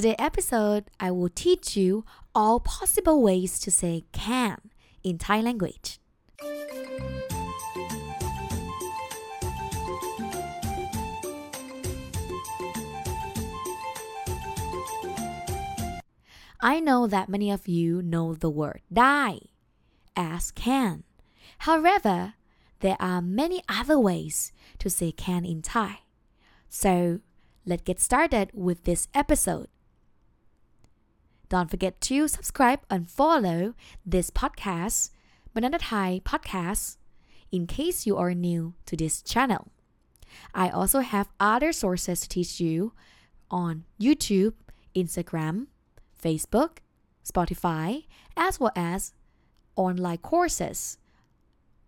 Today episode I will teach you all possible ways to say can in Thai language. I know that many of you know the word die as can. However, there are many other ways to say can in Thai. So, let's get started with this episode. Don't forget to subscribe and follow this podcast, Banana Thai Podcast, in case you are new to this channel. I also have other sources to teach you on YouTube, Instagram, Facebook, Spotify, as well as online courses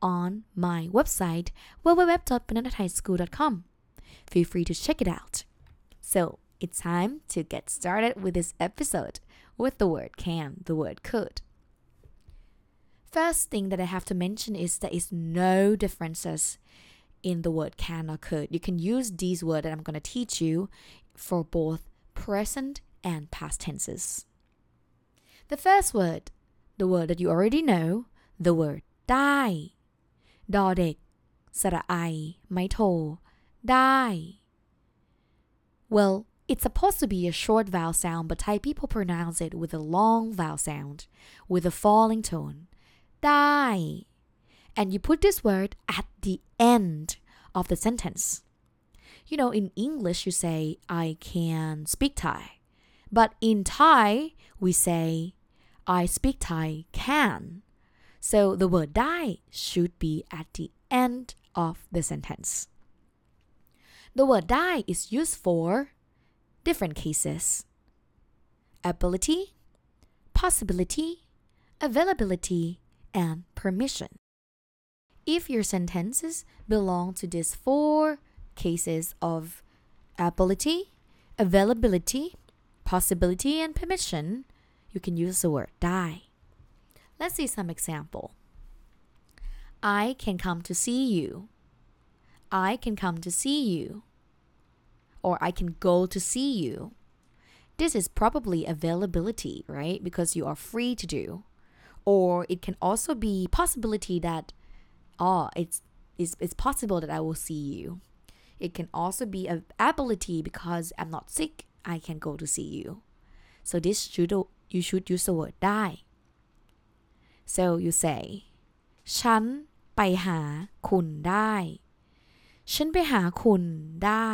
on my website www.bananathaischool.com. Feel free to check it out. So, it's time to get started with this episode with the word can, the word could. First thing that I have to mention is there is no differences in the word can or could. You can use these words that I'm going to teach you for both present and past tenses. The first word, the word that you already know, the word ได้ ดอเด็ก สระไอ ไม้โท ได้ Well, it's supposed to be a short vowel sound, but Thai people pronounce it with a long vowel sound, with a falling tone. Die. And you put this word at the end of the sentence. You know, in English, you say, I can speak Thai. But in Thai, we say, I speak Thai can. So the word die should be at the end of the sentence. The word die is used for different cases ability, possibility, availability, and permission. If your sentences belong to these four cases of ability, availability, possibility, and permission, you can use the word die. Let's see some example. I can come to see you. I can come to see you Or I can go to see you. This is probably availability, right? Because you are free to do. Or it can also be possibility that oh, it's it's, it's possible that I will see you. It can also be a ability because I'm not sick, I can go to see you. So this should you should use the word ได้ so you say ฉันไปหาคุณได้ ฉันไปหาคุณได้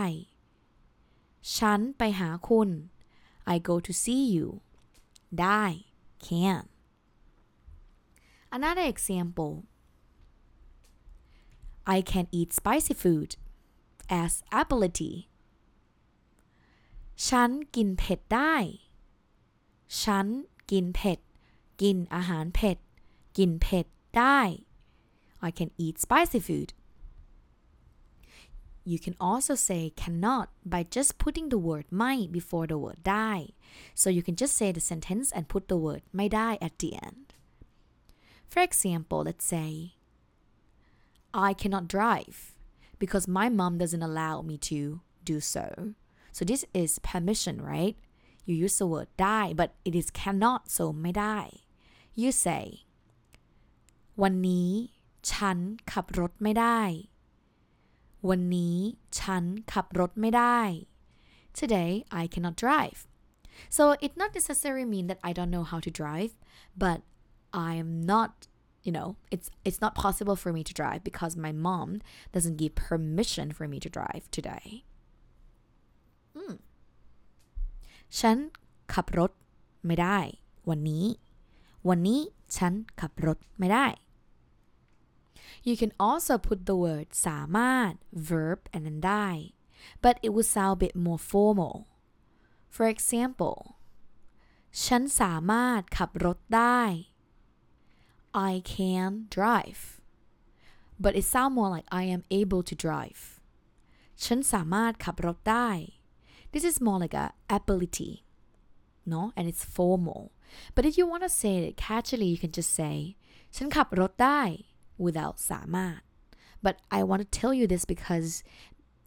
ฉันไปหาคุณ I go to see you ได้ can Another example I can eat spicy food as ability ฉันกินเผ็ดได้ ฉันกินเผ็ด กินอาหารเผ็ด กินเผ็ดได้ I can eat spicy food You can also say cannot by just putting the word ไม่ before the word ได้ so you can just say the sentence and put the word ไม่ได้ at the end For example let's say I cannot drive because my mom doesn't allow me to do so so this is permission right you use the word ได้ but it is cannot so ไม่ได้ you say วันนี้ ฉันขับรถไม่ได้ วันนี้ ฉันขับรถไม่ได้ today I cannot drive so it not necessarily mean that I don't know how to drive but I am not you know it's it's not possible for me to drive because my mom doesn't give permission for me to drive today ฉันขับรถไม่ได้ วันนี้ วันนี้ ฉันขับรถไม่ได้ You can also put the word สามารถ verb and then ได้ but it would sound a bit more formal For example ฉันสามารถขับรถได้ I can drive but it sound more like I am able to drive ฉันสามารถขับรถได้ This is more like a ability no and it's formal but if you want to say it casually you can just say ฉันขับรถได้ without สามารถ but I want to tell you this because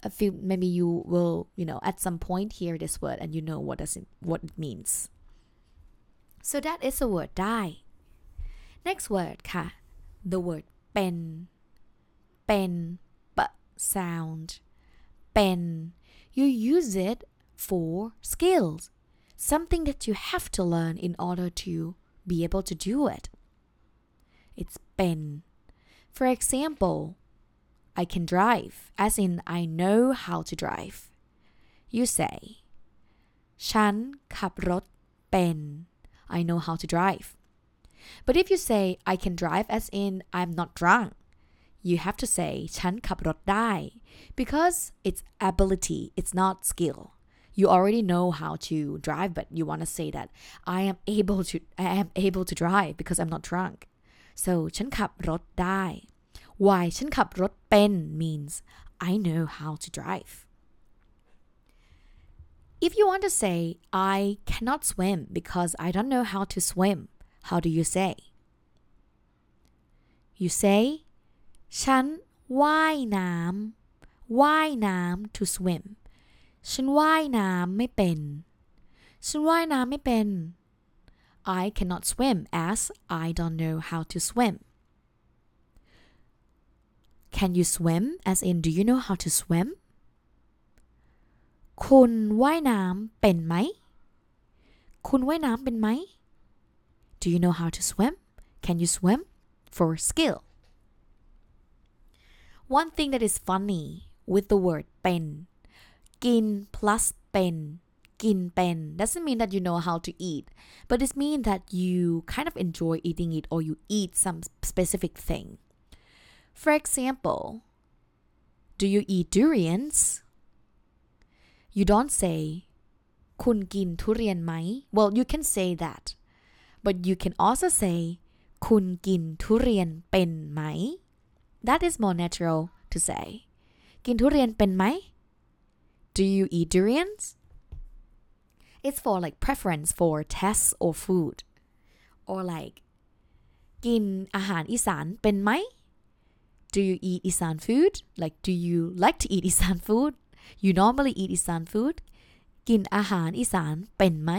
a few maybe you will you know at some point hear this word and you know what does it what it means so that is the word ได้ next word ค่ะ the word เป็น เป็น but sound เป็น you use it for skills something that you have to learn in order to be able to do it it's เป็น for example I can drive as in I know how to drive you say ฉันขับรถเป็น I know how to drive but if you say I can drive as in I'm not drunk you have to say ฉันขับรถได้ because it's ability it's not skill you already know how to drive but you want to say that I am able to I am able to drive because I'm not drunk So ฉันขับรถได้ why ฉันขับรถเป็น means I know how to drive if you want to say I cannot swim because I don't know how to swim how do you say you say ฉันว่ายน้ำว่ายน้ำ to swim ฉันว่ายน้ำไม่เป็น ฉันว่ายน้ำไม่เป็น I cannot swim as I don't know how to swim Can you swim as in do you know how to swim คุณว่ายน้ำเป็นไหม คุณว่ายน้ำเป็นไหม Do you know how to swim Can you swim for skill One thing that is funny with the word เป็น กิน plus เป็น กินเป็น doesn't mean that you know how to eat but it means that you kind of enjoy eating it or you eat some specific thing for example do you eat durians you don't say คุณกินทุเรียนไหม well you can say that but you can also say คุณกินทุเรียนเป็นไหม that is more natural to say กินทุเรียนเป็นไหม do you eat durians it's for like preference for tests or food or like กินอาหารอีสานเป็นไหม do you eat Isan food like do you like to eat Isan food you normally eat Isan food กินอาหารอีสานเป็นไหม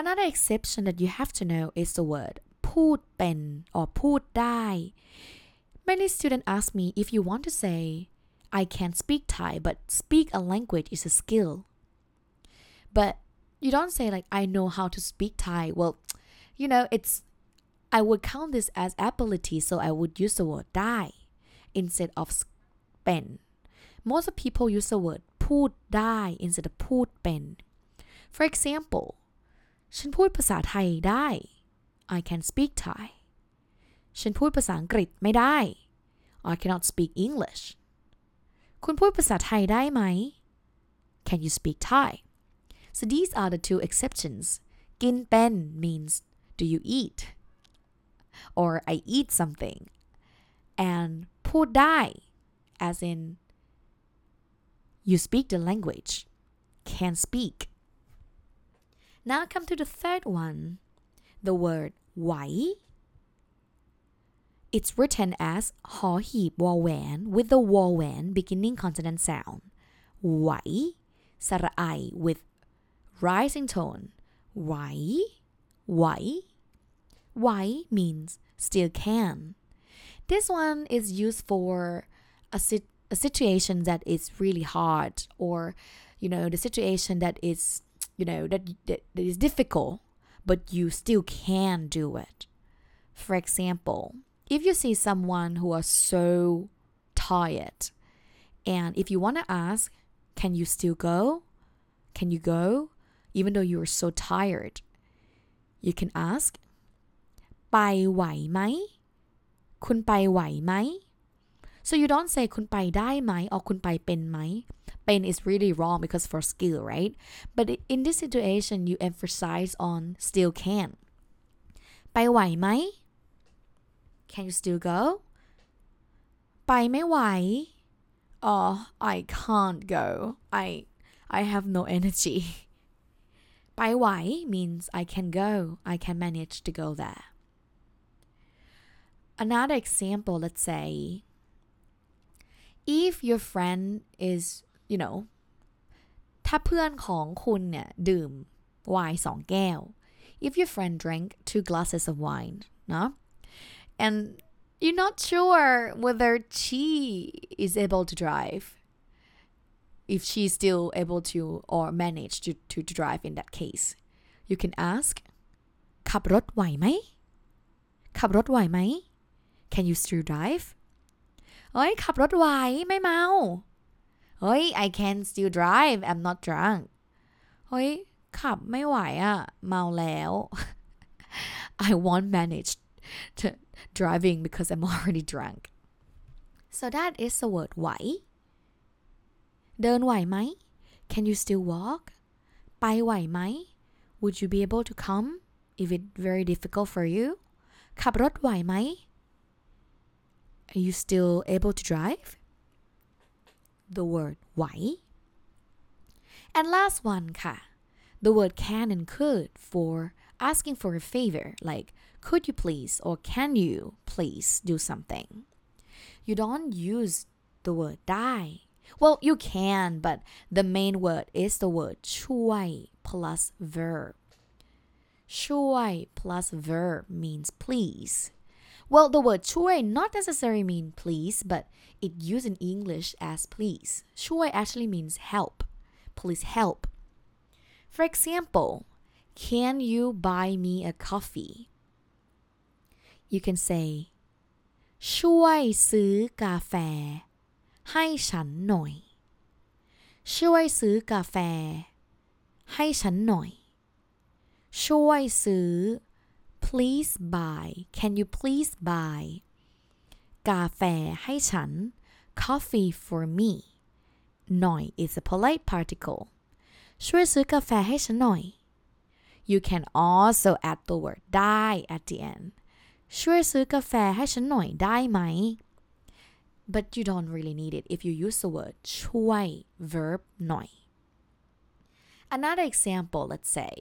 Another exception that you have to know is the word พูดเป็น or พูดได้ Many students ask me if you want to say I can't speak Thai but speak a language is a skill but you don't say like I know how to speak Thai well you know it's I would count this as ability so I would use the word ได้ instead of เป็น most people use the word พูดได้ instead of พูดเป็น for example ฉันพูดภาษาไทยได้ I can speak Thai ฉันพูดภาษาอังกฤษไม่ได้ I cannot speak English คุณพูดภาษาไทยได้ไหม Can you speak Thai So these are the two exceptions. Gin pen means do you eat? Or I eat something. And po dai, as in you speak the language, can speak. Now come to the third one, the word wai. It's written as ho hi wall wen with the wall wen beginning consonant sound. Wai, sarai with rising tone. Why? Why? Why means still can. This one is used for a, sit- a situation that is really hard or, you know, the situation that is, you know, that, that, that is difficult, but you still can do it. For example, if you see someone who are so tired and if you want to ask, can you still go? Can you go? Even though you are so tired, you can ask, ไปไหวไหม คุณไปไหวไหม so you don't say คุณไปได้ไหม or คุณไปเป็นไหม เป็น is really wrong because for skill right but in this situation you emphasize on still can ไปไหวไหม can you still go ไปไม่ไหว oh I can't go I I have no energy ไปไหว means I can go I can manage to go there Another example, let's say, if your friend is you know ถ้าเพื่อนของคุณเนี่ยดื่มไวน์สองแก้ว if your friend drank two glasses of wine เนาะ and you're not sure whether she is able to drive if she's still able to or manage to, to, to drive in that case you can ask ขับรถไหวไหม ขับรถไหวไหม can you still drive เฮ้ย ขับรถไหว ไม่เมา เฮ้ย I can still drive I'm not drunk เฮ้ย ขับไม่ไหวอะเมาแล้ว I won't manage to driving because I'm already drunk so that is the word ไหว เดินไหวไหม Can you still walk ไปไหวไหม Would you be able to come if it very difficult for you ขับรถไหวไหม Are you still able to drive the word ไหว and last one ค่ะ the word can and could for asking for a favor like could you please or can you please do something you don't use the word ได้ well you can but the main word is the word ช่วย plus verb ช่วย plus verb means please well the word ช่วย not necessarily mean please but it used in English as please ช่วย actually means help please help for example can you buy me a coffee you can say ช่วยซื้อกาแฟ ให้ฉันหน่อย ช่วยซื้อกาแฟ ให้ฉันหน่อย ช่วยซื้อ please buy can you please buy กาแฟให้ฉัน coffee for me หน่อย is a polite particle ช่วยซื้อกาแฟให้ฉันหน่อย you can also add the word ได้ at the end ช่วยซื้อกาแฟให้ฉันหน่อยได้ไหม but you don't really need it if you use the word ช่วย verb หน่อย another example let's say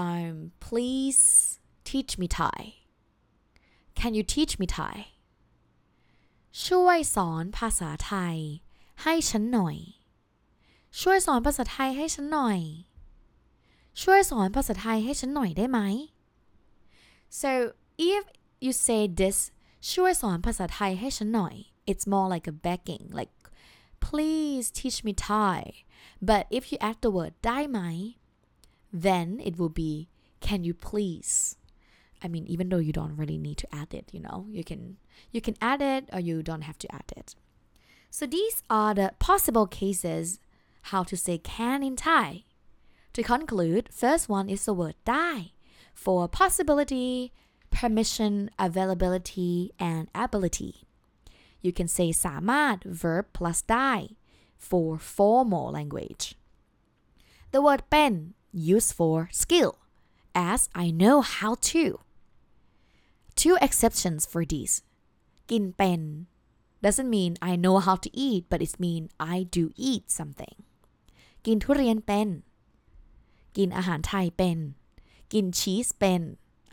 um please teach me Thai can you teach me Thai ช่วยสอนภาษาไทย ให้ฉันหน่อย ช่วยสอนภาษาไทยให้ฉันหน่อย ช่วยสอนภาษาไทยให้ฉันหน่อยได้ไหม so if you say this ช่วยสอนภาษาไทยให้ฉันหน่อย it's more like a begging like please teach me Thai but if you add the word ได้ไหม then it will be can you please I mean even though you don't really need to add it you know you can you can add it or you don't have to add it so these are the possible cases how to say can in Thai to conclude first one is the word ได้ for possibility permission availability and ability you can say สามารถ verb plus ได้ for formal language the word เป็น used for skill as I know how to two exceptions for these กินเป็น doesn't mean I know how to eat but it mean I do eat something กินทุเรียนเป็น กินอาหารไทยเป็น กินชีสเป็น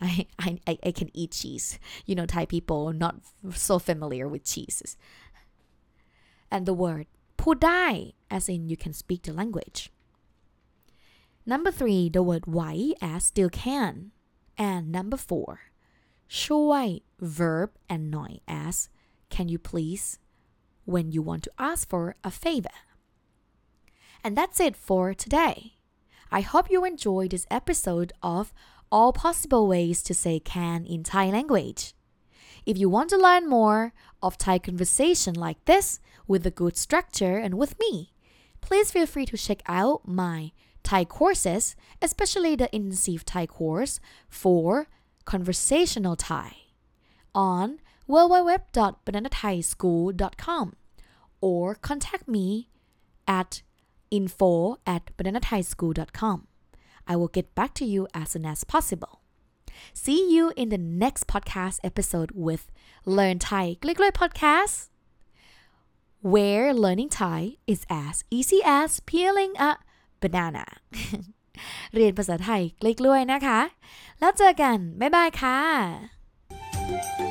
I, I, I can eat cheese. You know, Thai people are not so familiar with cheeses. And the word pudai, as in you can speak the language. Number three, the word why as still can. And number four, shuai, verb annoy as can you please when you want to ask for a favor. And that's it for today. I hope you enjoyed this episode of all possible ways to say can in Thai language. If you want to learn more of Thai conversation like this with a good structure and with me, please feel free to check out my Thai courses, especially the intensive Thai course for conversational Thai on www.bananathaischool.com or contact me at info at bananathaischool.com. I will get back to you as soon as possible. See you in the next podcast episode with Learn Thai กล้วยๆ podcast where learning Thai is as easy as peeling a banana เรียนภาษาไทยกล้วยๆนะคะ แล้วเจอกัน บ๊ายบายค่ะ